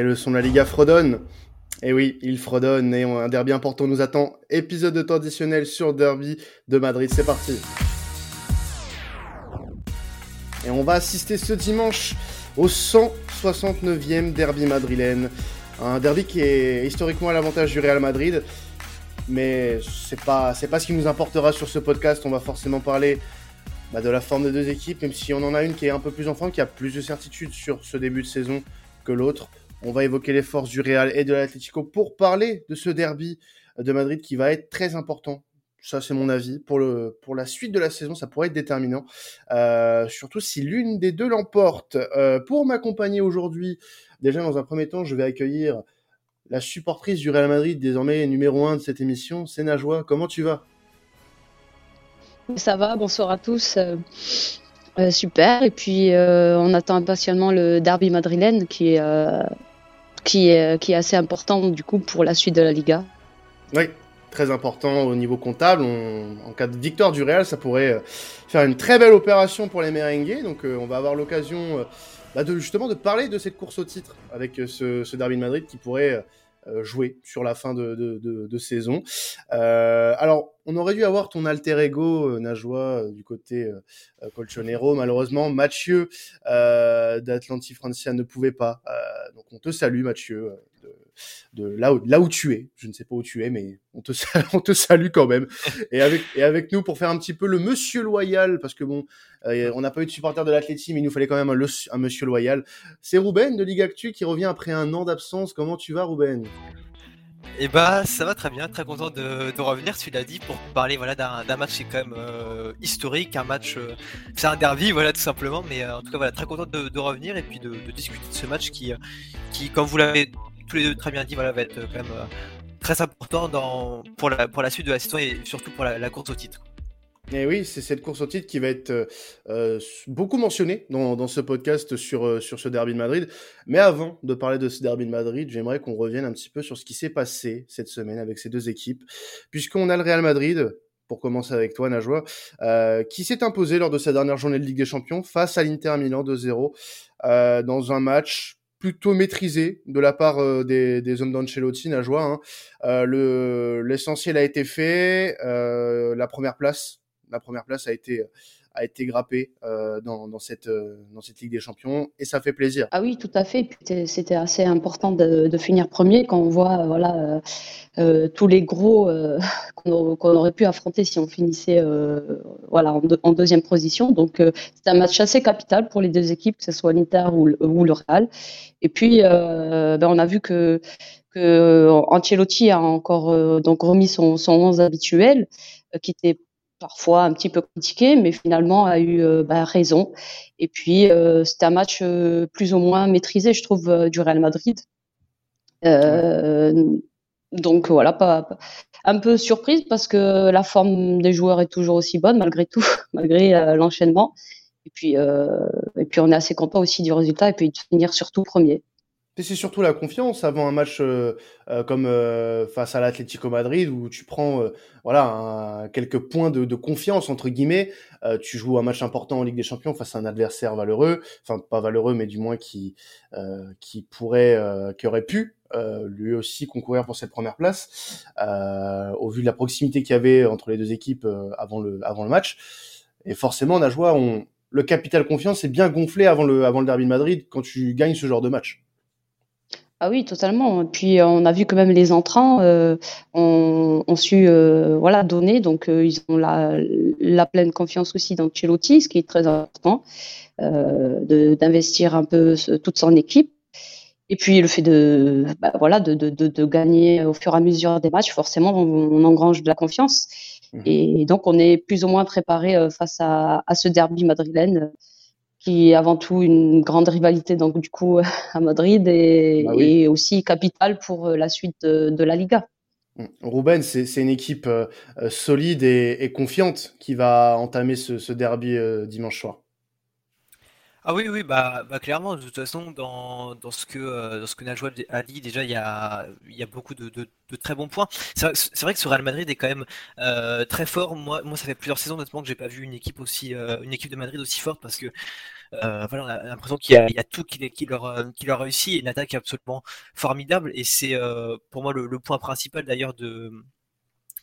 Et le son de la Liga fredonne. Et oui, il fredonne et un derby important nous attend. Épisode de temps additionnel sur Derby de Madrid. C'est parti. Et on va assister ce dimanche au 169e derby madrilène. Un derby qui est historiquement à l'avantage du Real Madrid. Mais c'est pas, c'est pas ce qui nous importera sur ce podcast. On va forcément parler bah, de la forme des deux équipes, même si on en a une qui est un peu plus en forme, qui a plus de certitude sur ce début de saison que l'autre. On va évoquer les forces du Real et de l'Atlético pour parler de ce derby de Madrid qui va être très important. Ça, c'est mon avis. Pour, le, pour la suite de la saison, ça pourrait être déterminant. Euh, surtout si l'une des deux l'emporte. Euh, pour m'accompagner aujourd'hui, déjà dans un premier temps, je vais accueillir la supportrice du Real Madrid, désormais numéro 1 de cette émission, c'est. Comment tu vas? Ça va, bonsoir à tous. Euh, super. Et puis, on attend impatiemment le derby madrilène qui est qui est, qui est assez important du coup pour la suite de la Liga. Oui, très important au niveau comptable. en cas de victoire du Real, ça pourrait euh, faire une très belle opération pour les merengues. Donc euh, on va avoir l'occasion euh, bah, de justement de parler de cette course au titre avec ce, ce derby de Madrid qui pourrait jouer sur la fin de, de, de, de saison. alors on aurait dû avoir ton alter ego Najwa du côté Colchonero. Malheureusement, Mathieu d'Atlanti Francia ne pouvait pas. donc on te salue Mathieu de là où, là où tu es. Je ne sais pas où tu es, mais on te, on te salue quand même. Et avec, et avec nous pour faire un petit peu le monsieur loyal, parce que bon, euh, on n'a pas eu de supporter de l'athlétisme, mais il nous fallait quand même un, un monsieur loyal. C'est Ruben de Ligue Actu qui revient après un an d'absence. Comment tu vas, Ruben et eh bah ça va très bien, très content de, de revenir, tu l'as dit, pour parler voilà d'un match qui est quand même euh, historique, un match, euh, c'est un derby voilà tout simplement, mais en tout cas voilà très content de, de revenir et puis de, de, discuter de ce match qui, qui comme vous l'avez tous les deux très bien dit, voilà, va être quand même euh, très important dans, pour, la, suite de la saison et surtout pour la, course au titre. Et oui, c'est cette course au titre qui va être euh, euh, beaucoup mentionnée dans, ce podcast sur, ce derby de Madrid. Mais avant de parler de ce derby de Madrid, j'aimerais qu'on revienne un petit peu sur ce qui s'est passé cette semaine avec ces deux équipes, puisqu'on a le Real Madrid, pour commencer avec toi, Najwa, euh, qui s'est imposé lors de sa dernière journée de Ligue des Champions face à l'Inter Milan 2-0 euh, dans un match plutôt maîtrisé de la part euh, des, hommes d'Ancelotti, Najwa. Hein. Euh, le l'essentiel a été fait. Euh, la première place, la première place a été a été grappé euh, dans, cette, euh, dans cette Ligue des Champions et ça fait plaisir. Ah oui, tout à fait. C'était assez important de, finir premier quand on voit voilà, euh, tous les gros qu'on aurait pu affronter si on finissait voilà, en, deuxième position. Donc c'est un match assez capital pour les deux équipes, que ce soit l'Inter ou, ou, le Real. Et puis ben, on a vu que que Ancelotti a encore donc remis son, son 11 habituel, qui était parfois un petit peu critiqué, mais finalement a eu euh, bah, raison. Et puis euh, c'était un match euh, plus ou moins maîtrisé, je trouve, du Real Madrid. donc voilà, pas, un peu surprise parce que la forme des joueurs est toujours aussi bonne malgré tout, malgré l'enchaînement. Et puis, et puis on est assez content aussi du résultat et puis de finir surtout premier c'est surtout la confiance avant un match euh, euh, comme euh, face à l'Atlético Madrid où tu prends voilà quelques points de, de, confiance entre guillemets. tu joues un match important en Ligue des Champions face à un adversaire valeureux, enfin pas valeureux mais du moins qui qui pourrait qui aurait pu lui aussi concourir pour cette première place au vu de la proximité qu'il y avait entre les deux équipes avant le avant le match. Et forcément, on a joué, on, le capital confiance est bien gonflé avant le avant le derby de Madrid quand tu gagnes ce genre de match. Ah oui, totalement. Puis on a vu que même les entrants euh, ont, ont, su euh, voilà donner, donc euh, ils ont la, la, pleine confiance aussi dans Celotti, ce qui est très important, euh, d'investir un peu toute son équipe. Et puis le fait de bah, voilà de, de, de, gagner au fur et à mesure des matchs, forcément on, on engrange de la confiance. Mmh. Et donc on est plus ou moins préparé face à, à ce derby madrilène qui est avant tout une grande rivalité donc du coup à Madrid et, bah et aussi capitale pour euh, la suite de, de la Liga. Mmh. Ruben, c'est une équipe euh, euh, solide et, et, confiante qui va entamer ce, ce derby dimanche soir. Ah oui, oui, bah, bah, clairement, de toute façon, dans, dans ce que, euh, dans ce que Najwa a dit, déjà, il y a, il y a beaucoup de, de, très bons points. C'est vrai, vrai, que ce Real Madrid est quand même euh, très fort. Moi, moi, ça fait plusieurs saisons, honnêtement, que j'ai pas vu une équipe aussi, euh, une équipe de Madrid aussi forte parce que voilà, on a l'impression qu'il y, a tout qui, qui, leur, qui leur réussit, une attaque absolument formidable, et c'est pour moi le, point principal d'ailleurs de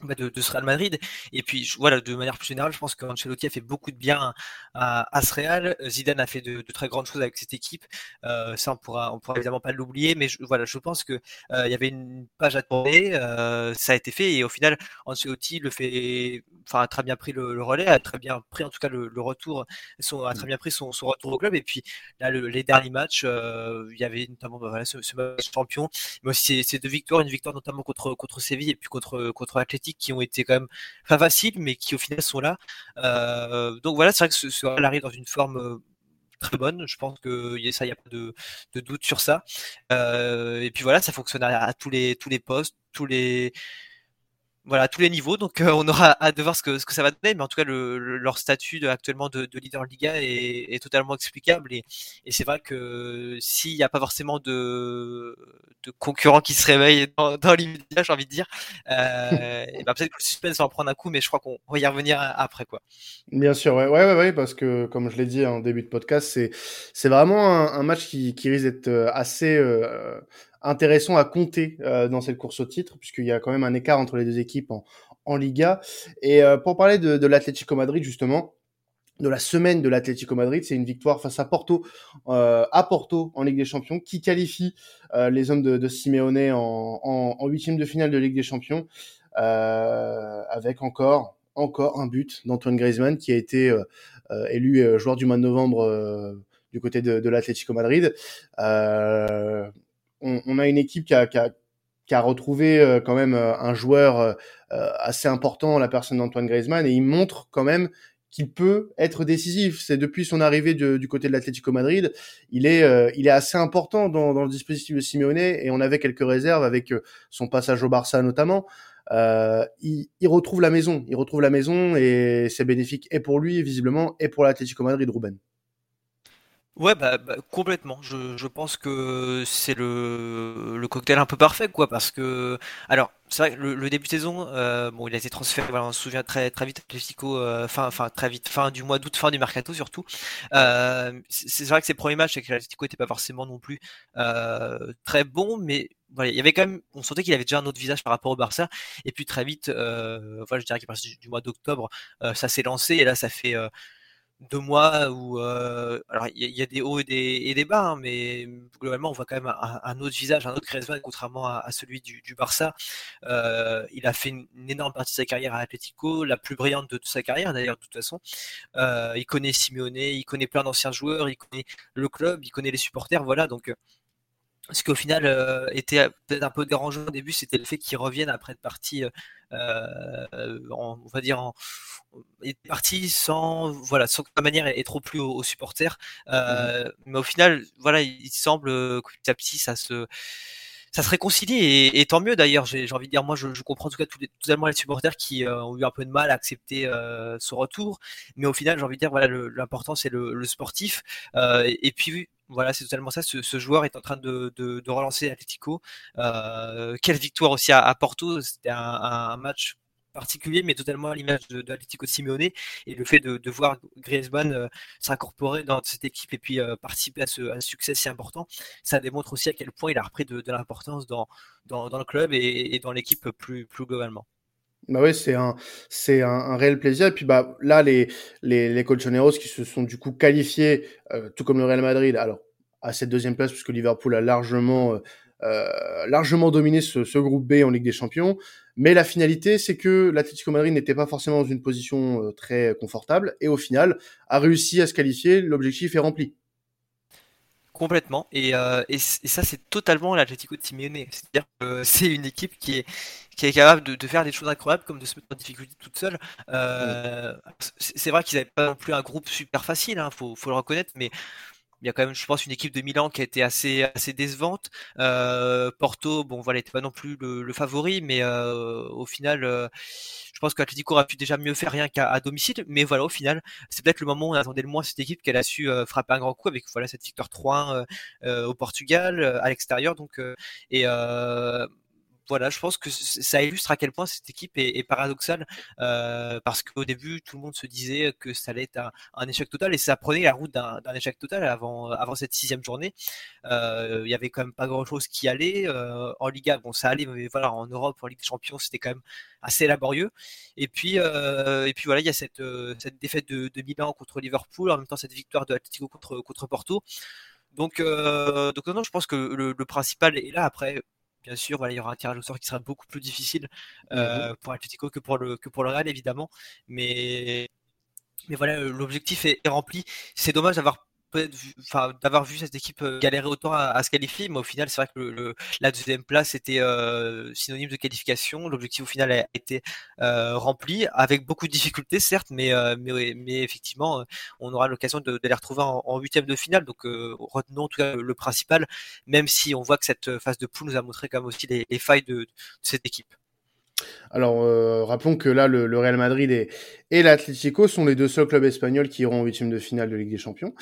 de, de, ce Real Madrid. Et puis voilà, de manière plus générale, je pense qu'Ancelotti a fait beaucoup de bien à, à, ce Real. Zidane a fait de, de, très grandes choses avec cette équipe. Euh, ça, on pourra, on pourra évidemment pas l'oublier, mais je, voilà, je pense que euh, il y avait une page à tourner. Euh, ça a été fait et au final, Ancelotti le fait, enfin, a très bien pris le, relais, a très bien pris en tout cas le, le retour, son, a très bien pris son, son, retour au club. Et puis là, les derniers matchs, il y avait notamment bah, voilà, ce, ce match champion, mais aussi ces deux victoires, une victoire notamment contre contre Séville et puis contre contre Athletic qui ont été quand même pas faciles, mais qui au final sont là. Euh, donc voilà, c'est vrai que ce, arrive dans une forme euh, très bonne. Je pense que ça, il n'y a pas de, doute sur ça. Euh, et puis voilà, ça fonctionne à, tous les tous les postes, tous les voilà, à tous les niveaux. Donc, euh, on aura hâte de voir ce que, ce que ça va donner. Mais en tout cas, le, leur statut de, actuellement de, de leader Liga est, est, totalement explicable. Et, et c'est vrai que s'il n'y a pas forcément de, de concurrents qui se réveillent dans, dans l'immédiat, j'ai envie de dire, euh, ben peut-être que le suspense va en prendre un coup, mais je crois qu'on va y revenir après. quoi. Bien sûr, ouais, ouais, ouais, ouais parce que comme je l'ai dit en début de podcast, c'est, c'est vraiment un, un match qui, qui risque d'être euh, assez. Euh, intéressant à compter euh, dans cette course au titre, puisqu'il y a quand même un écart entre les deux équipes en, en Liga. Et euh, pour parler de, de l'Atlético Madrid, justement, de la semaine de l'Atlético Madrid, c'est une victoire face à Porto, euh, à Porto en Ligue des Champions, qui qualifie euh, les hommes de, de Simeone en huitième de finale de Ligue des Champions, euh, avec encore encore un but d'Antoine Griezmann qui a été élu joueur du mois de novembre du côté de, de l'Atlético Madrid. Euh, on, on, a une équipe qui a, qui a, qui a retrouvé euh, quand même euh, un joueur euh, assez important, la personne d'Antoine Griezmann, et il montre quand même qu'il peut être décisif. C'est depuis son arrivée du, du côté de l'Atlético Madrid, il est, euh, il est assez important dans, dans, le dispositif de Simeone et on avait quelques réserves avec son passage au Barça notamment. Euh, il, il, retrouve la maison, il retrouve la maison et c'est bénéfique et pour lui visiblement et pour l'Atlético Madrid, Ruben. Ouais, bah, bah, complètement. Je, pense que c'est le, cocktail un peu parfait, quoi, parce que, alors, c'est vrai que le, début de saison, euh, bon, il a été transféré, voilà, on se souvient très, très vite, Atlético, euh, fin, enfin, très vite, fin du mois d'août, fin du mercato surtout. Euh, c'est vrai que ses premiers matchs avec l'Atlético n'étaient pas forcément non plus euh, très bons, mais voilà, il y avait quand même, on sentait qu'il avait déjà un autre visage par rapport au Barça. Et puis très vite, euh, voilà, je dirais qu'à partir du, du mois d'octobre, euh, ça s'est lancé et là, ça fait deux mois où euh, alors il y, a des hauts et des, et des bas, hein, mais globalement on voit quand même un, autre visage, un autre Griezmann contrairement à, celui du, du Barça. Euh, il a fait une, énorme partie de sa carrière à Atletico, la plus brillante de toute sa carrière d'ailleurs de toute façon. Euh, il connaît Simeone, il connaît plein d'anciens joueurs, il connaît le club, il connaît les supporters, voilà donc. Ce qui au final était peut-être un peu dérangeant au début, c'était le fait qu'il revienne après être parti, on va dire, en, est parti sans voilà sans que la manière est, trop plus aux, aux supporters euh, mmh. mais au final voilà il, semble que petit à petit ça se ça se réconcilie et, et tant mieux d'ailleurs j'ai envie de dire moi je, je, comprends en tout cas tout, totalement les supporters qui euh, ont eu un peu de mal à accepter euh, ce retour mais au final j'ai envie de dire voilà l'important c'est le, le, sportif euh, et, et, puis voilà, c'est totalement ça. Ce, ce, joueur est en train de, de, de relancer Atletico. Euh, quelle victoire aussi à, à Porto. C'était un, un, match particulier, mais totalement à l'image de, de Simeone. Et le fait de, voir Griezmann euh, s'incorporer dans cette équipe et puis euh, participer à ce, succès si important, ça démontre aussi à quel point il a repris de, l'importance dans, dans, le club et, dans l'équipe plus, plus globalement. Bah oui, c'est un, c'est un, réel plaisir. Et puis bah là, les, les, les Colchoneros qui se sont du coup qualifiés, euh, tout comme le Real Madrid, alors à cette deuxième place puisque Liverpool a largement largement dominé ce, ce, groupe B en Ligue des Champions. Mais la finalité, c'est que l'Atlético Madrid n'était pas forcément dans une position euh, très confortable et au final a réussi à se qualifier. L'objectif est rempli. Complètement. Et, euh, et, et ça, c'est totalement l'Atlético de Simeone. C'est-à-dire que c'est une équipe qui est, qui est capable de, de, faire des choses incroyables, comme de se mettre en difficulté toute seule. Euh, mmh. C'est vrai qu'ils n'avaient pas non plus un groupe super facile, hein, faut, faut le reconnaître, mais il y a quand même, je pense, une équipe de Milan qui a été assez assez décevante. Euh, Porto, bon voilà, n'était pas non plus le, le favori, mais euh, au final, euh, je pense qu'Atletico aurait pu déjà mieux faire rien qu'à domicile. Mais voilà, au final, c'est peut-être le moment où on attendait le moins cette équipe qu'elle a su euh, frapper un grand coup avec voilà cette victoire 3-1 euh, au Portugal à l'extérieur. Donc et voilà, je pense que ça illustre à quel point cette équipe est, paradoxale euh, parce qu'au début tout le monde se disait que ça allait être un, échec total et ça prenait la route d'un échec total avant cette sixième journée. Euh, il y avait quand même pas grand chose qui allait euh, en Liga. Bon, ça allait, mais voilà, en Europe, en Ligue des Champions, c'était quand même assez laborieux. Et puis et voilà, il y a cette cette défaite de, Milan contre Liverpool, en même temps cette victoire de Atletico contre Porto. Donc, donc non, je pense que le, principal est là. Après, bien sûr, voilà, il y aura un tirage au sort qui sera beaucoup plus difficile mmh euh, pour Atletico que pour le que pour le Real évidemment, mais mais voilà, l'objectif est, rempli. C'est dommage d'avoir d'avoir vu cette équipe euh, galérer autant à, se qualifier, mais au final, c'est vrai que la deuxième place était euh, synonyme de qualification. L'objectif au final a été euh, rempli avec beaucoup de difficultés, certes, mais mais, effectivement, on aura l'occasion de, les retrouver en huitième de finale. Donc, retenons en tout cas le principal, même si on voit que cette phase de poule nous a montré quand même aussi les, failles de cette équipe. Alors, rappelons que là, le, Real Madrid et, et l'Atlético sont les deux seuls clubs espagnols qui iront en huitième de finale de Ligue des Champions,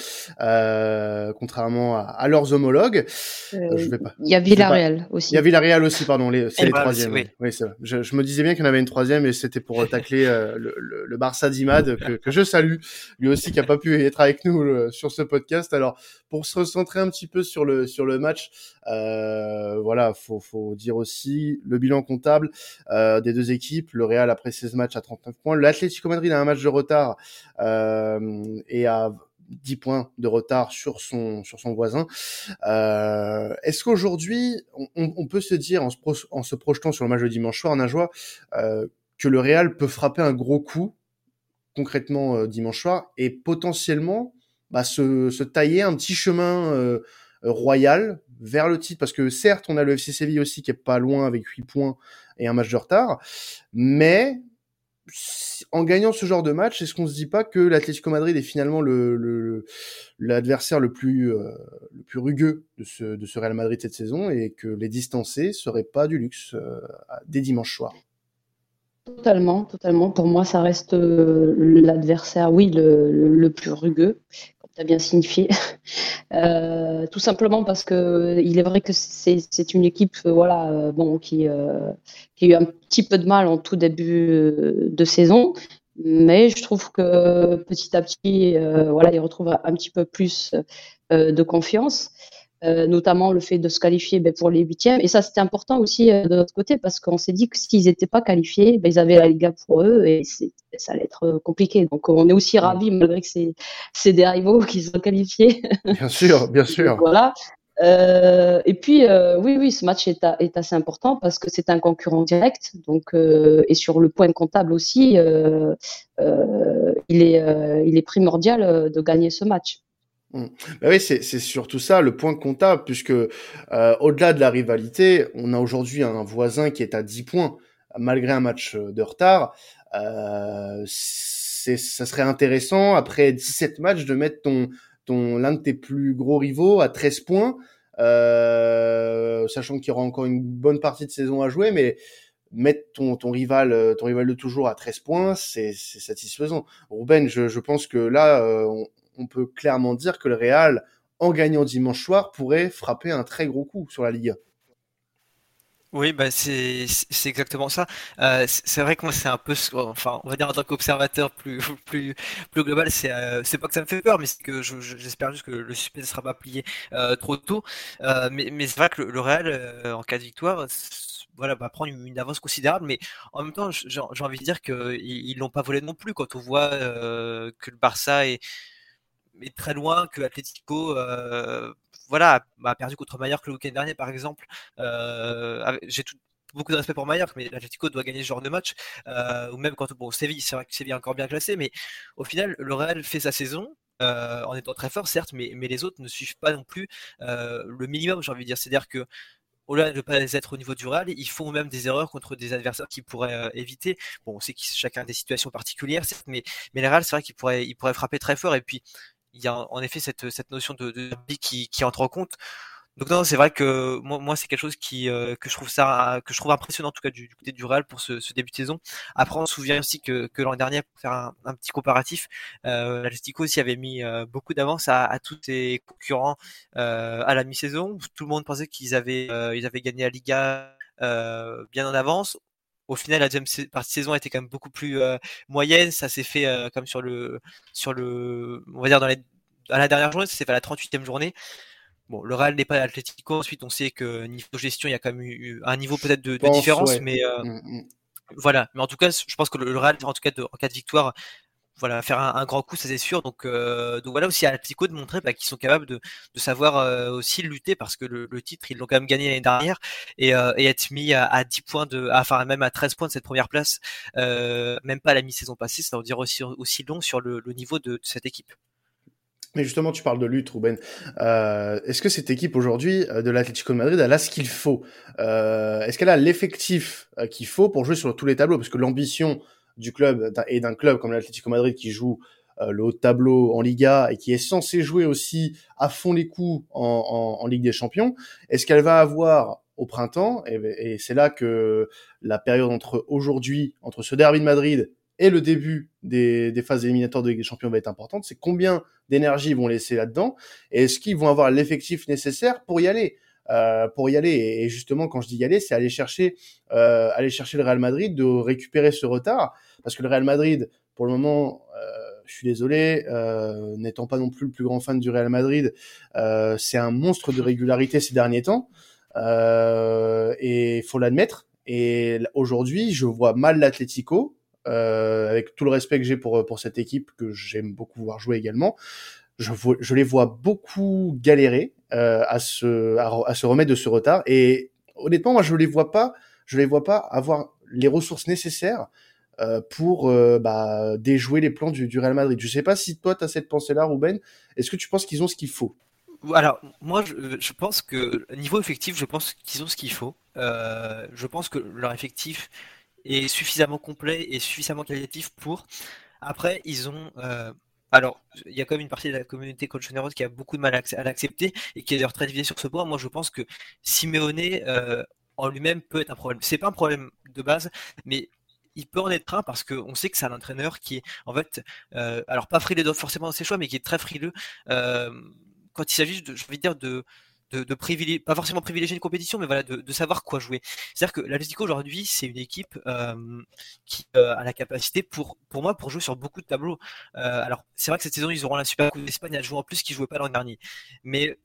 euh, contrairement à, leurs homologues. Euh, je vais pas. Il y a Villarreal aussi. Il y a Villarreal aussi, pardon. c'est les troisièmes. Oui, oui c'est vrai. Je, me disais bien qu'il y en avait une troisième et c'était pour tacler le, le, Barça d'Imad que, que, je salue, lui aussi qui a pas pu être avec nous sur ce podcast. Alors, pour se recentrer un petit peu sur le sur le match, voilà, faut faut dire aussi le bilan comptable des deux équipes. Le Real après 16 matchs à 39 points. L'Atlético Madrid a un match de retard euh, et a 10 points de retard sur son sur son voisin. Euh, Est-ce qu'aujourd'hui, on, peut se dire en se, en projetant sur le match de dimanche soir, Najwa, euh, que le Real peut frapper un gros coup concrètement dimanche soir et potentiellement bah, se, tailler un petit chemin royal vers le titre? Parce que certes on a le FC Séville aussi qui est pas loin avec 8 points et un match de retard mais en gagnant ce genre de match est-ce qu'on se dit pas que l'Atlético Madrid est finalement le l'adversaire le, plus euh, le plus rugueux de ce Real Madrid cette saison et que les distancés seraient pas du luxe euh, dès dimanche soir? Totalement, totalement. Pour moi, ça reste euh, l'adversaire, oui, le, le, plus rugueux as bien signifié. Euh, tout simplement parce que il est vrai que c'est une équipe euh, voilà, euh, bon, qui, a eu un petit peu de mal en tout début de saison, mais je trouve que petit à petit, voilà, il retrouve un petit peu plus de confiance. Euh, notamment le fait de se qualifier ben, pour les huitièmes. Et ça, c'était important aussi euh, de notre côté parce qu'on s'est dit que s'ils n'étaient pas qualifiés, ben, ils avaient la Liga pour eux et ça allait être euh, compliqué. Donc, on est aussi ravis, malgré que c'est des rivaux qui sont qualifiés. Bien sûr, bien sûr. voilà. et puis, oui, oui, ce match est, est, assez important parce que c'est un concurrent direct. Donc, et sur le point comptable aussi, il, est, il est primordial de gagner ce match. Mmh. Bah oui, c'est surtout ça le point comptable, puisque euh, au-delà de la rivalité, on a aujourd'hui un voisin qui est à 10 points, malgré un match de retard. Euh, ça serait intéressant, après 17 matchs, de mettre ton, ton l'un de tes plus gros rivaux à 13 points, euh, sachant qu'il y aura encore une bonne partie de saison à jouer, mais mettre ton, ton rival ton rival de toujours à 13 points, c'est satisfaisant. Ruben, je, je pense que là, euh, on, on peut clairement dire que le Real, en gagnant dimanche soir, pourrait frapper un très gros coup sur la Liga. Oui, bah c'est exactement ça. Euh, c'est vrai que moi c'est un peu, enfin on va dire en tant qu'observateur plus global, c'est euh, c'est pas que ça me fait peur, mais c'est que j'espère juste que le suspense ne sera pas plié euh, trop tôt. mais mais c'est vrai que le, Real en cas de victoire, voilà, va prendre une, avance considérable, mais en même temps j'ai envie de dire qu'ils ils l'ont pas volé non plus quand on voit que le Barça est mais très loin que Atletico euh, voilà, a perdu contre Mallorca le week-end dernier, par exemple. Euh, j'ai beaucoup de respect pour Mallorca, mais l'Atletico doit gagner ce genre de match. Euh, ou même quand bon, Séville, c'est vrai que Séville est encore bien classé, mais au final, le Real fait sa saison. en étant très fort, certes, mais, mais les autres ne suivent pas non plus le minimum, j'ai envie de dire. C'est-à-dire que au-delà de ne pas être au niveau du Real, ils font même des erreurs contre des adversaires qu'ils pourraient éviter. Bon, on sait qu'ils chacun des situations particulières, mais, mais le Real, c'est vrai ils pourraient frapper très fort. Et puis, il y a en effet cette, cette notion de, de qui, qui entre en compte. Donc non, c'est vrai que moi, moi c'est quelque chose qui euh, que je trouve ça que je trouve impressionnant en tout cas du, côté du Real pour ce, ce, début de saison. Après, on se souvient aussi que, que l'an dernier, pour faire un, un petit comparatif, euh, l'Atletico aussi avait mis euh, beaucoup d'avance à, à, tous ses concurrents euh, à la mi-saison. Tout le monde pensait qu'ils avaient ils avaient gagné la Liga bien en avance. Au final, la deuxième partie de saison a été quand même beaucoup plus moyenne. Ça s'est fait comme sur le, sur le, on va dire dans les, à la dernière journée, ça s'est fait à la 38e journée. Bon, le Real n'est pas l'Atlético. Ensuite, on sait que niveau gestion, il y a quand même eu un niveau peut-être de, différence, mais mmh, mmh. voilà. Mais en tout cas, je pense que le, Real, en tout cas, de, en cas de victoire, voilà, faire un, grand coup, ça c'est sûr. Donc, euh, donc voilà aussi à Atlético de montrer bah, qu'ils sont capables de, de savoir euh, aussi lutter parce que le, le titre, ils l'ont quand même gagné l'année dernière et, euh, et, être mis à, à 10 points de, enfin même à 13 points de cette première place, euh, même pas à la mi-saison passée, ça veut dire aussi, aussi long sur le, le niveau de, de, cette équipe. Mais justement, tu parles de lutte, Ruben. Euh, Est-ce que cette équipe aujourd'hui de l'Atlético de Madrid, elle a ce qu'il faut? Est-ce qu'elle a l'effectif qu'il faut pour jouer sur tous les tableaux? Parce que l'ambition du club et d'un club comme l'Atlético Madrid qui joue euh, le haut de tableau en Liga et qui est censé jouer aussi à fond les coups en, en, Ligue des Champions, est-ce qu'elle va avoir au printemps, et, et c'est là que la période entre aujourd'hui, entre ce derby de Madrid et le début des, des phases éliminatoires de Ligue des Champions va être importante, c'est combien d'énergie ils vont laisser là-dedans, et est-ce qu'ils vont avoir l'effectif nécessaire pour y aller? Euh, pour y aller. Et justement, quand je dis y aller, c'est aller chercher, euh, aller chercher le Real Madrid, de récupérer ce retard, parce que le Real Madrid, pour le moment, euh, je suis désolé, euh, n'étant pas non plus le plus grand fan du Real Madrid, euh, c'est un monstre de régularité ces derniers temps, et faut l'admettre. Et aujourd'hui, je vois mal l'Atlético, avec tout le respect que j'ai pour pour cette équipe que j'aime beaucoup voir jouer également je, je les vois beaucoup galérer euh, à, se, à, se remettre de ce retard. Et honnêtement, moi, je les vois pas, je les vois pas avoir les ressources nécessaires euh, pour euh, bah, déjouer les plans du, du, Real Madrid. Je sais pas si toi, tu as cette pensée-là, Ruben. Est-ce que tu penses qu'ils ont ce qu'il faut? Alors, moi, je, je, pense que niveau effectif, je pense qu'ils ont ce qu'il faut. Euh, je pense que leur effectif est suffisamment complet et suffisamment qualitatif pour. Après, ils ont euh, alors, il y a quand même une partie de la communauté colchoneros qui a beaucoup de mal à l'accepter et qui est d'ailleurs très divisée sur ce point. Moi, je pense que Simeone euh, en lui-même peut être un problème. C'est pas un problème de base, mais il peut en être un parce qu'on sait que c'est un entraîneur qui est en fait, euh, alors pas frileux forcément dans ses choix, mais qui est très frileux euh, quand il s'agit, je veux dire, de de, privilégier, pas forcément privilégier une compétition, mais voilà, de, savoir quoi jouer. C'est-à-dire que l'Atlético aujourd'hui, c'est une équipe euh, qui euh, a la capacité pour, moi, pour jouer sur beaucoup de tableaux. Euh, alors, c'est vrai que cette saison, ils auront la Super Coupe d'Espagne à jouer en plus qu'ils jouaient pas l'an dernier. Mais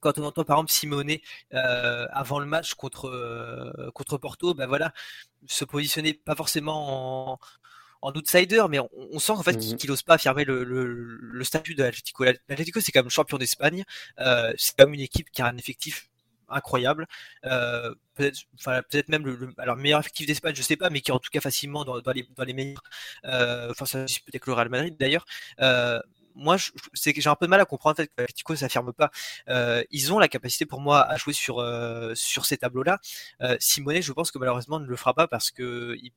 quand on entend par exemple Simone avant le match contre contre Porto, ben voilà, se positionner pas forcément en, en outsider, mais on, sent en fait mmh qu'il n'ose pas affirmer le, le, le statut de l'Atlético. L'Atlético, c'est quand même champion d'Espagne. Euh, c'est quand même une équipe qui a un effectif incroyable. Euh, peut-être, enfin, peut-être même le, alors, meilleur effectif d'Espagne, je sais pas, mais qui est en tout cas facilement dans, dans les, dans les meilleurs. Euh, enfin, ça peut-être le Real Madrid d'ailleurs. Euh, moi, c'est que j'ai un peu de mal à comprendre en fait, que l'Atlético s'affirme pas. Euh, ils ont la capacité pour moi à jouer sur euh, sur ces tableaux-là. Euh, Simone, je pense que malheureusement ne le fera pas parce que il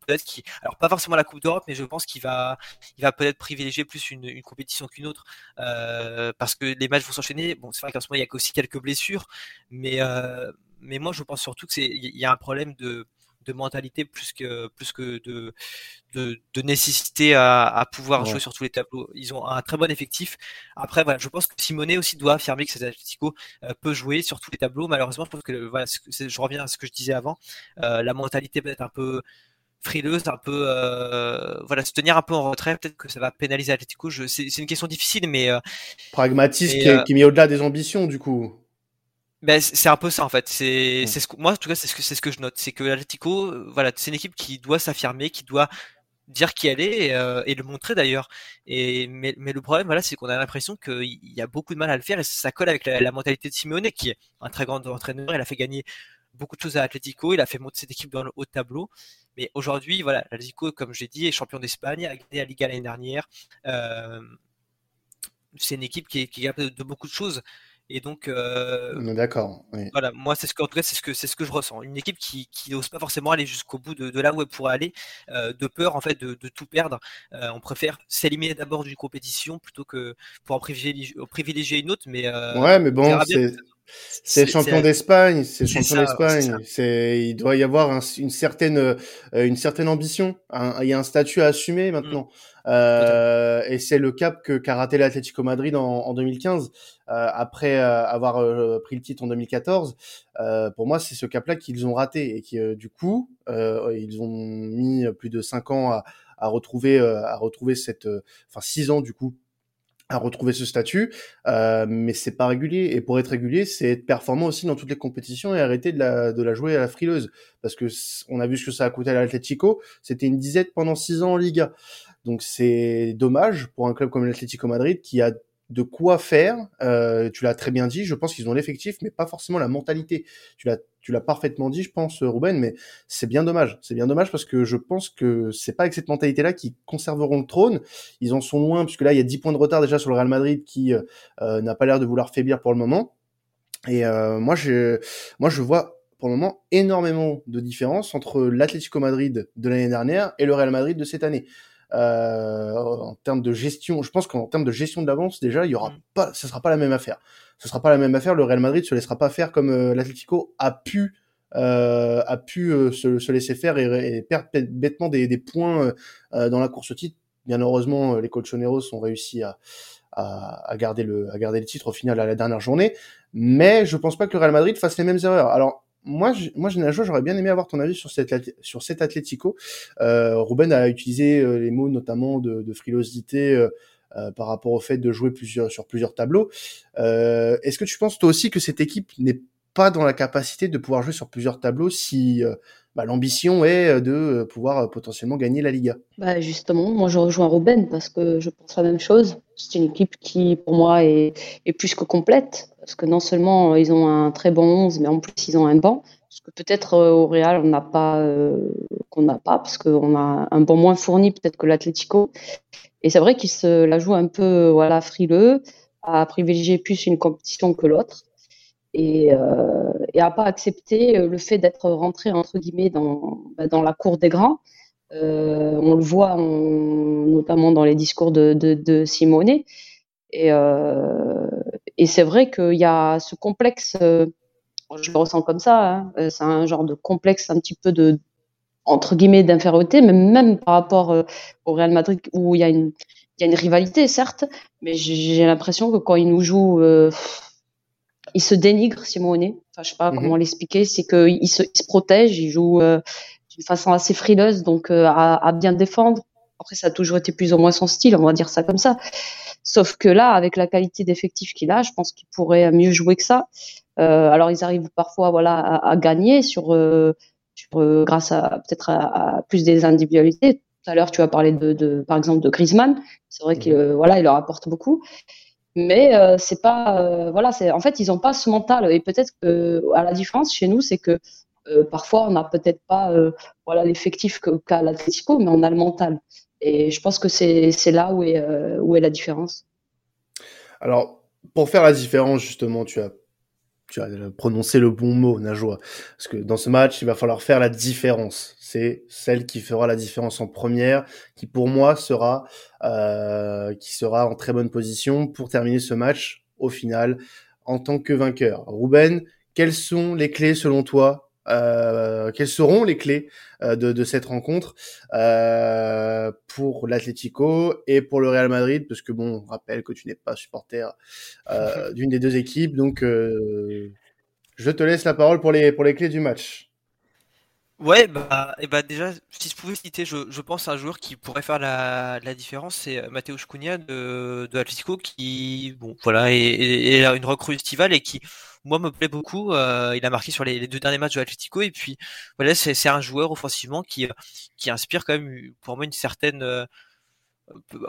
peut-être alors pas forcément la Coupe d'Europe, mais je pense qu'il va, il va peut-être privilégier plus une, une compétition qu'une autre, euh, parce que les matchs vont s'enchaîner. Bon, c'est vrai qu'en ce moment il y a aussi quelques blessures, mais euh, mais moi je pense surtout que c'est, il y a un problème de de mentalité plus que plus que de de, de nécessité à, à pouvoir ouais. jouer sur tous les tableaux. Ils ont un très bon effectif. Après voilà, je pense que Simone aussi doit affirmer que cet Atletico euh, peut jouer sur tous les tableaux. Malheureusement, je pense que voilà, je reviens à ce que je disais avant, euh, la mentalité peut être un peu frileuse, un peu euh, voilà, se tenir un peu en retrait, peut-être que ça va pénaliser Atletico. C'est, une question difficile, mais euh, pragmatique qui, euh, qui, est mis au-delà des ambitions du coup. Ben, c'est un peu ça en fait. C'est, ce que, moi en tout cas c'est ce que c'est ce que je note, c'est que l'Atletico, euh, voilà, c'est une équipe qui doit s'affirmer, qui doit dire qui elle est et, euh, et le montrer d'ailleurs. Et mais, mais le problème voilà, c'est qu'on a l'impression qu'il y a beaucoup de mal à le faire et ça colle avec la, la mentalité de Simeone qui est un très grand entraîneur. Il a fait gagner beaucoup de choses à Atletico, il a fait monter cette équipe dans le haut de tableau. Mais aujourd'hui, voilà, l'Atlético, comme j'ai dit, est champion d'Espagne, a gagné la Liga l'année dernière. Euh, c'est une équipe qui est, qui est capable de beaucoup de choses. Et donc, euh, d'accord. Oui. Voilà, moi, c'est ce que, en tout cas, c'est ce que c'est ce que je ressens. Une équipe qui, qui n'ose pas forcément aller jusqu'au bout de, de, là où elle pourrait aller, euh, de peur en fait de, de tout perdre. Euh, on préfère s'éliminer d'abord d'une compétition plutôt que pour en privilégier, privilégier une autre. Mais ouais, mais bon, c'est c'est champion d'Espagne, c'est champion d'Espagne. C'est, il doit y avoir une certaine, euh, une certaine ambition. il y a un statut à assumer mm. maintenant. Euh, et c'est le cap que qu'a raté l'Atlético Madrid en, en 2015 euh, après euh, avoir euh, pris le titre en 2014. pour moi, c'est ce cap-là qu'ils ont raté et qui du coup ils ont mis plus de cinq ans à, à retrouver à retrouver cette enfin six ans du coup à retrouver ce statut, euh, mais c'est pas régulier. Et pour être régulier, c'est être performant aussi dans toutes les compétitions et arrêter de la, de la jouer à la frileuse. Parce que on a vu ce que ça a coûté à l'Atlético, c'était une disette pendant six ans en Liga. Donc c'est dommage pour un club comme l'Atlético Madrid qui a de quoi faire. Euh, tu l'as très bien dit. Je pense qu'ils ont l'effectif, mais pas forcément la mentalité. Tu l'as, tu l'as parfaitement dit, je pense, Ruben. Mais c'est bien dommage. C'est bien dommage parce que je pense que c'est pas avec cette mentalité-là qu'ils conserveront le trône. Ils en sont loin puisque là, il y a 10 points de retard déjà sur le Real Madrid qui euh, euh, n'a pas l'air de vouloir faiblir pour le moment. Et moi, je, moi, je vois pour le moment énormément de différence entre l'Atlético Madrid de l'année dernière et le Real Madrid de cette année. Euh, en termes de gestion, je pense qu'en termes de gestion de l'avance, déjà, il y aura mm. pas, ce sera pas la même affaire. Ce sera pas la même affaire. Le Real Madrid se laissera pas faire comme euh, l'Atlético a pu euh, a pu euh, se, se, laisser faire et, et perdre bêtement des, des points euh, dans la course au titre. Bien heureusement, les Colchoneros ont réussi à, à, à, garder le à garder le titre au final à la dernière journée. Mais je pense pas que le Real Madrid fasse les mêmes erreurs. Alors moi, je, moi, j'aurais bien aimé avoir ton avis sur sur cet Atlético. Euh, Ruben a utilisé euh, les mots notamment de, frilosité euh, euh, par rapport au fait de jouer sur plusieurs tableaux. Est-ce que tu penses toi aussi que cette équipe n'est pas dans la capacité de pouvoir jouer sur plusieurs tableaux si bah, l'ambition est de pouvoir potentiellement gagner la Liga? Bah Justement, moi je rejoins Ruben parce que je pense la même chose. C'est une équipe qui, pour moi, est, est plus que complète parce que non seulement euh, ils ont un très bon 11, mais en plus ils ont un banc. Ce que peut-être euh, au Real on n'a pas, euh, qu'on n'a pas, parce qu'on a un banc moins fourni peut-être que l'Atlético. Et c'est vrai qu'ils se la jouent un peu voilà frileux, à privilégier plus une compétition que l'autre, et, euh, et à pas accepter le fait d'être rentré entre guillemets dans, bah, la cour des grands. On le voit notamment dans les discours de, de, de Simone. Et, et c'est vrai qu'il y a ce complexe, euh, je le ressens comme ça, hein, euh, c'est un genre de complexe un petit peu de entre guillemets d'infériorité, mais même par rapport euh, au Real Madrid où il y a une il y a une rivalité certes, mais j'ai l'impression que quand il nous joue, euh, il se dénigre Simone. Enfin, je sais pas mhm. comment l'expliquer, c'est qu'il se, il se protège, il joue euh, d'une façon assez frileuse, donc à, à, bien défendre. Après, ça a toujours été plus ou moins son style, on va dire ça comme ça. Sauf que là, avec la qualité d'effectif qu'il a, je pense qu'il pourrait mieux jouer que ça. Euh, alors ils arrivent parfois voilà à, à gagner sur, euh, sur euh, grâce à peut-être à, à, plus des individualités. Tout à l'heure tu as parlé de, de, par exemple de Griezmann. C'est vrai qu'il mmh. voilà il leur apporte beaucoup. Mais c'est pas voilà c'est en fait ils ont pas ce mental et peut-être que à la différence chez nous c'est que parfois on n'a peut-être pas voilà l'effectif qu'a l'Atlético mais on a le mental. Et je pense que c'est là où est, euh, où est la différence. Alors, pour faire la différence, justement, tu as, tu as prononcé le bon mot, Najwa. Parce que dans ce match, il va falloir faire la différence. C'est celle qui fera la différence en première, qui pour moi sera, euh, qui sera en très bonne position pour terminer ce match au final en tant que vainqueur. Ruben, quelles sont les clés selon toi euh, quelles seront les clés euh, de, de, cette rencontre euh, pour l'Atlético et pour le Real Madrid? Parce que bon, on rappelle que tu n'es pas supporter euh, d'une des deux équipes, donc euh, je te laisse la parole pour les pour les clés du match. Ouais, bah, et bah déjà, si je pouvais citer, je, je pense à un joueur qui pourrait faire la, la différence, c'est Mateusz Cunha de, de Atletico, qui, bon, voilà, est, est, une recrue estivale et qui, moi me plaît beaucoup. Euh, il a marqué sur les, deux derniers matchs de Atletico et puis voilà, c'est un joueur offensivement qui qui inspire quand même pour moi une certaine euh,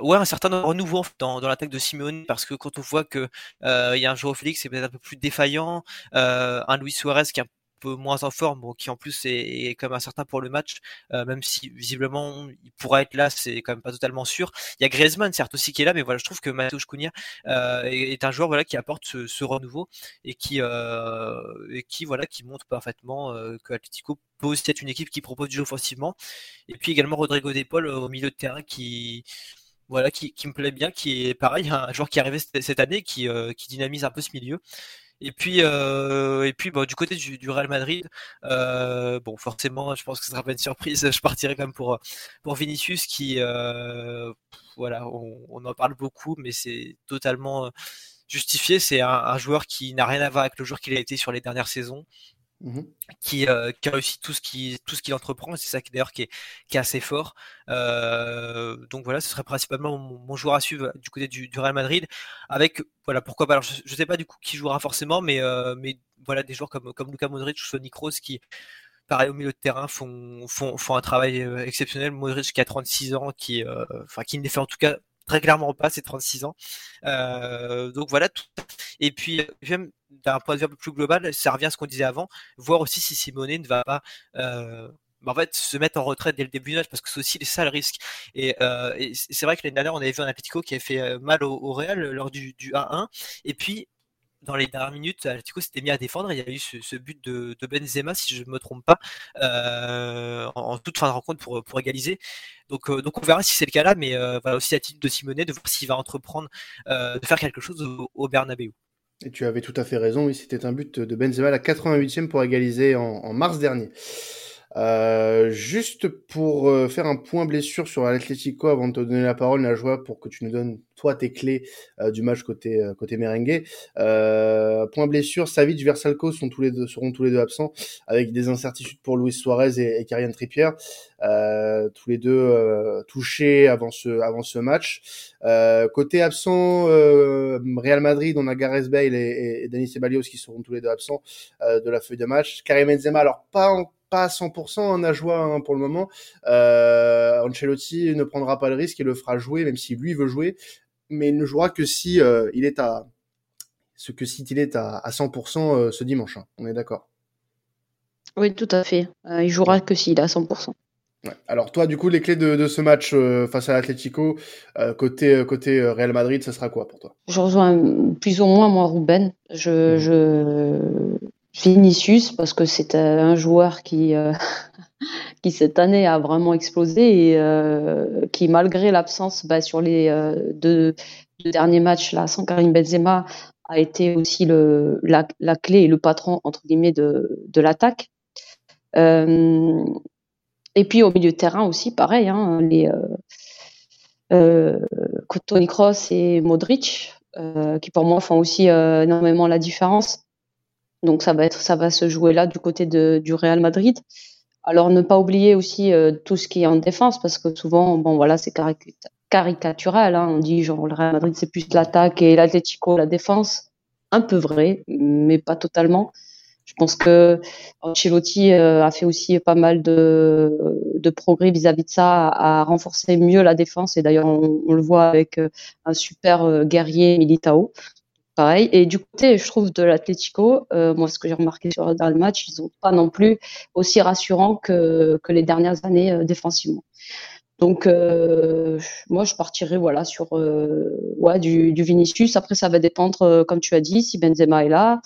ouais un certain renouveau dans, dans l'attaque de Simeone parce que quand on voit que euh, il y a un joueur Félix qui est peut-être un peu plus défaillant, un Luis Suarez qui est un moins en forme, bon, qui en plus est, est comme incertain pour le match, euh, même si visiblement il pourra être là, c'est quand même pas totalement sûr. Il y a Griezmann certes aussi qui est là, mais voilà, je trouve que Mateusz Cunha euh, est, un joueur voilà qui apporte ce, ce renouveau et qui euh, et qui voilà qui montre parfaitement euh, que Atletico peut aussi être une équipe qui propose du jeu offensivement. Et puis également Rodrigo De Paul au milieu de terrain qui voilà, qui, me plaît bien, qui est pareil, un joueur qui est arrivé cette, année, qui, qui dynamise un peu ce milieu Et puis, euh, et puis du côté du, Real Madrid, euh, bon, forcément, je pense que ce sera pas une surprise. Je partirai quand même pour, pour Vinicius qui, euh, voilà, on, en parle beaucoup, mais c'est totalement justifié. C'est un, joueur qui n'a rien à voir avec le joueur qu'il a été sur les dernières saisons. Mmh qui, qui, a réussi tout ce qui tout ce qu'il entreprend c'est ça qui d'ailleurs qui est, qui est assez fort donc voilà ce serait principalement mon, joueur à suivre du côté du, du, Real Madrid avec voilà pourquoi pas alors je, je, sais pas du coup qui jouera forcément mais mais voilà des joueurs comme comme Luka Modric ou Sonny Kroos qui pareil au milieu de terrain font font, font un travail exceptionnel Modric qui a 36 ans qui enfin qui ne les fait en tout cas très clairement pas, c'est 36 ans. Euh, donc voilà. Tout. Et puis, même d'un point de vue un peu plus global, ça revient à ce qu'on disait avant, voir aussi si Simone ne va pas euh, bah, en fait, se mettre en retraite dès le début du match parce que c'est aussi ça le risque. Et, euh, c'est vrai que l'année dernière, on avait vu un Atletico qui avait fait euh, mal au, Real lors du, du 1-1. Et puis, dans les dernières minutes, Atletico s'était mis à défendre. Il y a eu ce, but de, Benzema, si je ne me trompe pas, en, toute fin de rencontre pour, pour égaliser. Donc, donc on verra si c'est le cas là, mais voilà aussi titre de Simonet de voir s'il va entreprendre de faire quelque chose au, au, Bernabeu. Tu avais tout à fait raison, oui, c'était un but de Benzema à la 88e pour égaliser en mars dernier. Euh, juste pour euh, faire un point blessure sur l'Atlético avant de te donner la parole, la joie pour que tu nous donnes toi tes clés euh, du match côté côté merengue. point blessure, Savic, Versalco sont tous les deux seront tous les deux absents avec des incertitudes pour Luis Suarez et, et Kylian Trippier, tous les deux touchés avant ce avant ce match. côté absent, Real Madrid, on a Gareth Bale et, et, Denis Ceballos qui seront tous les deux absents de la feuille de match. Karim Benzema, alors pas pas à 100% en joie hein, pour le moment. Euh, Ancelotti ne prendra pas le risque et le fera jouer, même si lui veut jouer, mais il ne jouera que si euh, il est à ce que si il est à, 100% euh, ce dimanche. Hein. on est d'accord? Oui, tout à fait. il jouera que s'il est à 100%. Alors toi, du coup, les clés de, ce match face à l'Atlético, côté côté Real Madrid, ça sera quoi pour toi? Je rejoins plus ou moins moi Ruben. Je, mmh. je Vinicius parce que c'est un joueur qui euh, qui cette année a vraiment explosé et euh, qui malgré l'absence bah, sur les euh, deux, derniers matchs là sans Karim Benzema a été aussi le la, la clé et le patron entre guillemets de de l'attaque. et puis au milieu de terrain aussi pareil hein, les Tony Kroos et Modric qui pour moi font aussi énormément la différence donc ça va être, ça va se jouer là du côté de, du Real Madrid. Alors ne pas oublier aussi euh, tout ce qui est en défense parce que souvent, bon voilà, c'est caricatural. Hein. On dit genre le Real Madrid c'est plus l'attaque et l'Atlético la défense. Un peu vrai, mais pas totalement. Je pense que Ancelotti euh, a fait aussi pas mal de, de progrès vis-à-vis de ça, à renforcer mieux la défense. Et d'ailleurs, on, on, le voit avec euh, un super guerrier Militao pareil. Et du côté, je trouve, de l'Atlético, euh, moi, ce que j'ai remarqué dans le match, ils n'ont pas non plus aussi rassurant que, les dernières années euh, défensivement. Donc, euh, moi, je partirais voilà, sur du, Vinicius. Après, ça va dépendre, comme tu as dit, si Benzema est là.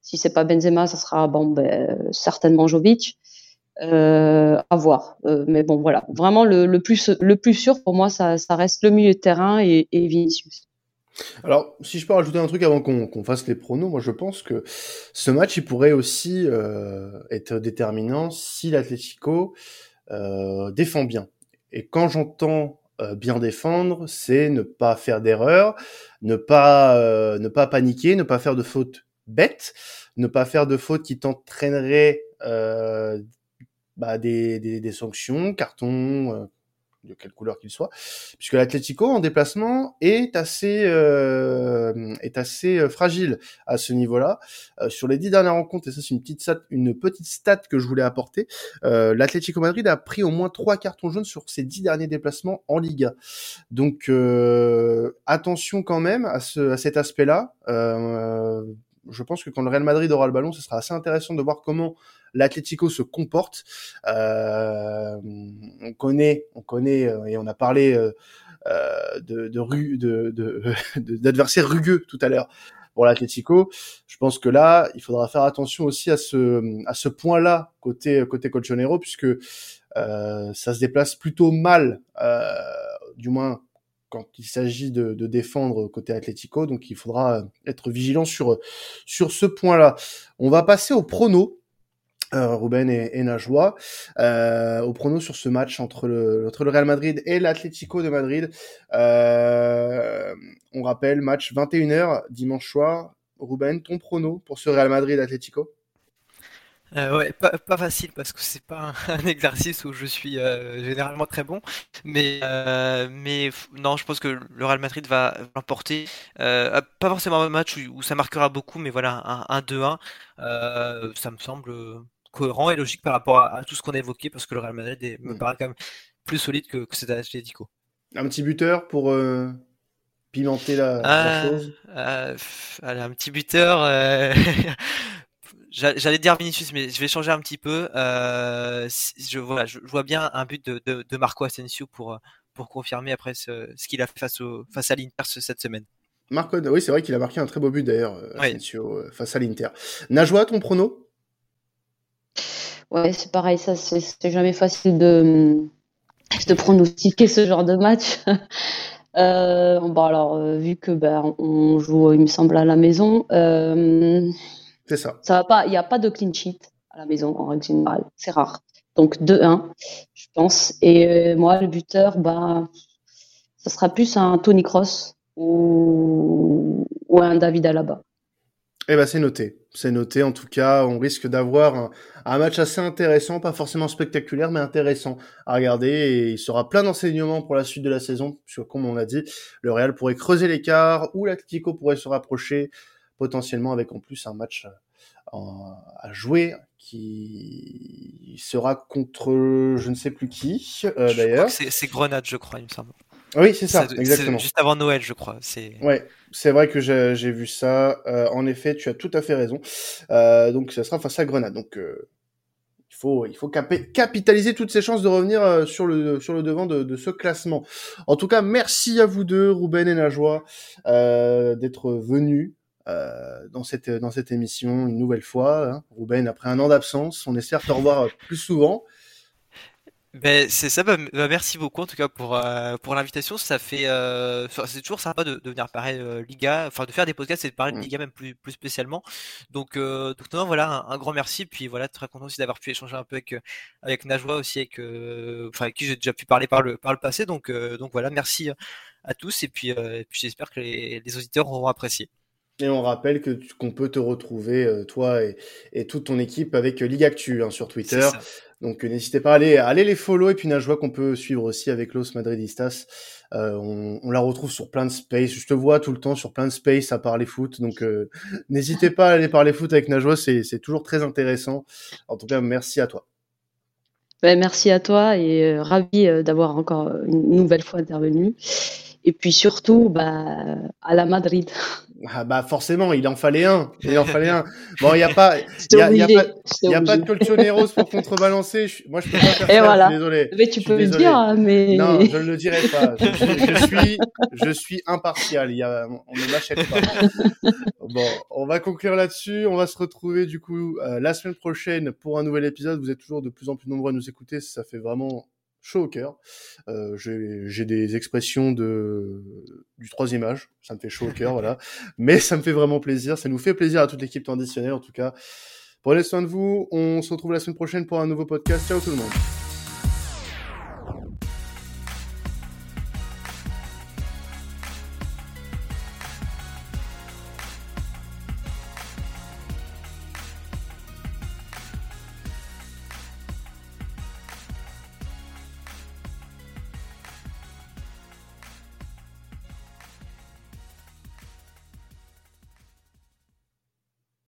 Si c'est pas Benzema, ça sera ben, certainement Jovic. à voir. mais bon, voilà. Vraiment, le, plus, sûr pour moi, ça, ça reste le milieu de terrain et, et Vinicius. Alors, si je peux rajouter un truc avant qu'on fasse les pronos, moi je pense que ce match il pourrait aussi euh, être déterminant si l'Atlético euh, défend bien. Et quand j'entends euh, bien défendre, c'est ne pas faire d'erreur, ne pas ne pas paniquer, ne pas faire de fautes bêtes, ne pas faire de fautes qui t'entraîneraient bah, des, des, des, sanctions, cartons de quelle couleur qu'il soit, puisque l'Atlético en déplacement est assez euh, est assez euh, fragile à ce niveau-là. Euh, sur les dix dernières rencontres, et ça c'est une petite stat, une petite stat que je voulais apporter, l'Atlético Madrid a pris au moins trois cartons jaunes sur ses dix derniers déplacements en Liga. Donc attention quand même à, ce, à cet aspect-là. je pense que quand le Real Madrid aura le ballon, ce sera assez intéressant de voir comment l'Atlético se comporte. Euh, on connaît, on connaît euh, et on a parlé euh, de de, d'adversaires rugueux tout à l'heure pour l'Atlético. Je pense que là, il faudra faire attention aussi à ce à ce point-là côté côté Colchonero puisque ça se déplace plutôt mal, du moins quand il s'agit de, de, défendre côté Atlético. Donc il faudra être vigilant sur, sur ce point-là. On va passer au prono. Euh, Ruben et, et Najwa, euh, au prono sur ce match entre le, entre le Real Madrid et l'Atlético de Madrid. Euh, on rappelle, match 21h dimanche soir. Ruben, ton prono pour ce Real Madrid-Atlético ouais, pas, facile parce que c'est pas un, exercice où je suis généralement très bon, mais mais non, je pense que le Real Madrid va l'emporter. Euh, pas forcément un match où, ça marquera beaucoup, mais voilà, un, 2-1, euh, ça me semble cohérent et logique par rapport à, tout ce qu'on a évoqué parce que le Real Madrid est, me mm. paraît quand même plus solide que, que cet Atlético. Un petit buteur pour pimenter la, la chose? allez, un petit buteur. J'allais dire Vinicius, mais je vais changer un petit peu. Euh, je, voilà, je, vois bien un but de, de, de Marco Asensio pour, pour confirmer après ce, ce qu'il a fait face, au, face à l'Inter cette semaine. Marco, oui, c'est vrai qu'il a marqué un très beau but d'ailleurs, euh, Asensio, euh, face à l'Inter. Najwa, ton prono? Ouais, c'est pareil, ça, c'est jamais facile de, de pronostiquer ce genre de match. euh, bon, alors, euh, vu que ben, on joue, il me semble, à la maison. Euh, c'est ça. Ça va pas, il n'y a pas de clean sheet à la maison en règle générale, c'est rare. Donc 2-1, je pense. Et moi, le buteur, bah, ça sera plus un Tony Cross ou, ou un David Alaba. Eh ben c'est noté, c'est noté. En tout cas, on risque d'avoir un, un, match assez intéressant, pas forcément spectaculaire, mais intéressant à regarder. Et il sera plein d'enseignements pour la suite de la saison, sur comme on l'a dit, le Real pourrait creuser l'écart ou l'Atlético pourrait se rapprocher potentiellement avec en plus un match euh, à jouer qui sera contre je ne sais plus qui euh, d'ailleurs. C'est Grenade, je crois, il me semble. Oui, c'est ça, exactement. Juste avant Noël, je crois. C'est. Ouais, c'est vrai que j'ai vu ça. Euh, en effet, tu as tout à fait raison. Euh, donc, ça sera face à Grenade. Donc, euh, il faut, il faut capitaliser toutes ces chances de revenir euh, sur le sur le devant de, de, ce classement. En tout cas, merci à vous deux, Ruben et Najwa, d'être venus. Euh, dans cette dans cette émission une nouvelle fois. Hein. Ruben, après un an d'absence, on espère te revoir plus souvent. Ben c'est ça. Bah, bah, merci beaucoup en tout cas pour euh, pour l'invitation. Ça fait euh, c'est toujours sympa de, de venir parler euh, Liga, enfin de faire des podcasts et de parler de mm. Liga même plus plus spécialement. Donc euh, donc non, voilà un, grand merci. Puis voilà très content aussi d'avoir pu échanger un peu avec avec Najwa aussi avec enfin avec qui j'ai déjà pu parler par le par le passé. Donc donc voilà merci à tous et puis, et puis j'espère que les, les auditeurs auront apprécié. Et on rappelle que qu'on peut te retrouver, euh, toi et, et, toute ton équipe, avec euh, Ligue Actu hein, sur Twitter. Donc euh, n'hésitez pas à aller, à aller les follow. Et puis Najwa qu'on peut suivre aussi avec Los Madridistas. Euh, on, on, la retrouve sur plein de space. Je te vois tout le temps sur plein de space à parler foot. Donc n'hésitez pas à aller parler foot avec Najwa. C'est toujours très intéressant. En tout cas, merci à toi. Ben, merci à toi et ravi d'avoir encore une nouvelle fois intervenu. Et puis surtout, bah, à la Madrid. Ah bah forcément, il en fallait un. Il en fallait un. Bon, il n'y a pas, il y a, y a pas, y a pas de colchoneros pour contrebalancer. Moi, je peux pas faire Et ça. Voilà. Je suis désolé. Mais tu peux le dire, hein, mais non, je ne le dirai pas. Je, je, suis, je suis impartial. Il y a, on ne m'achète pas. bon, on va conclure là-dessus. On va se retrouver du coup euh, la semaine prochaine pour un nouvel épisode. Vous êtes toujours de plus en plus nombreux à nous écouter. Ça fait vraiment chaud au cœur. Euh, j'ai des expressions de du troisième âge, ça me fait chaud au cœur, voilà. Mais ça me fait vraiment plaisir, ça nous fait plaisir à toute l'équipe traditionnelle en tout cas. Prenez soin de vous, on se retrouve la semaine prochaine pour un nouveau podcast. Ciao tout le monde.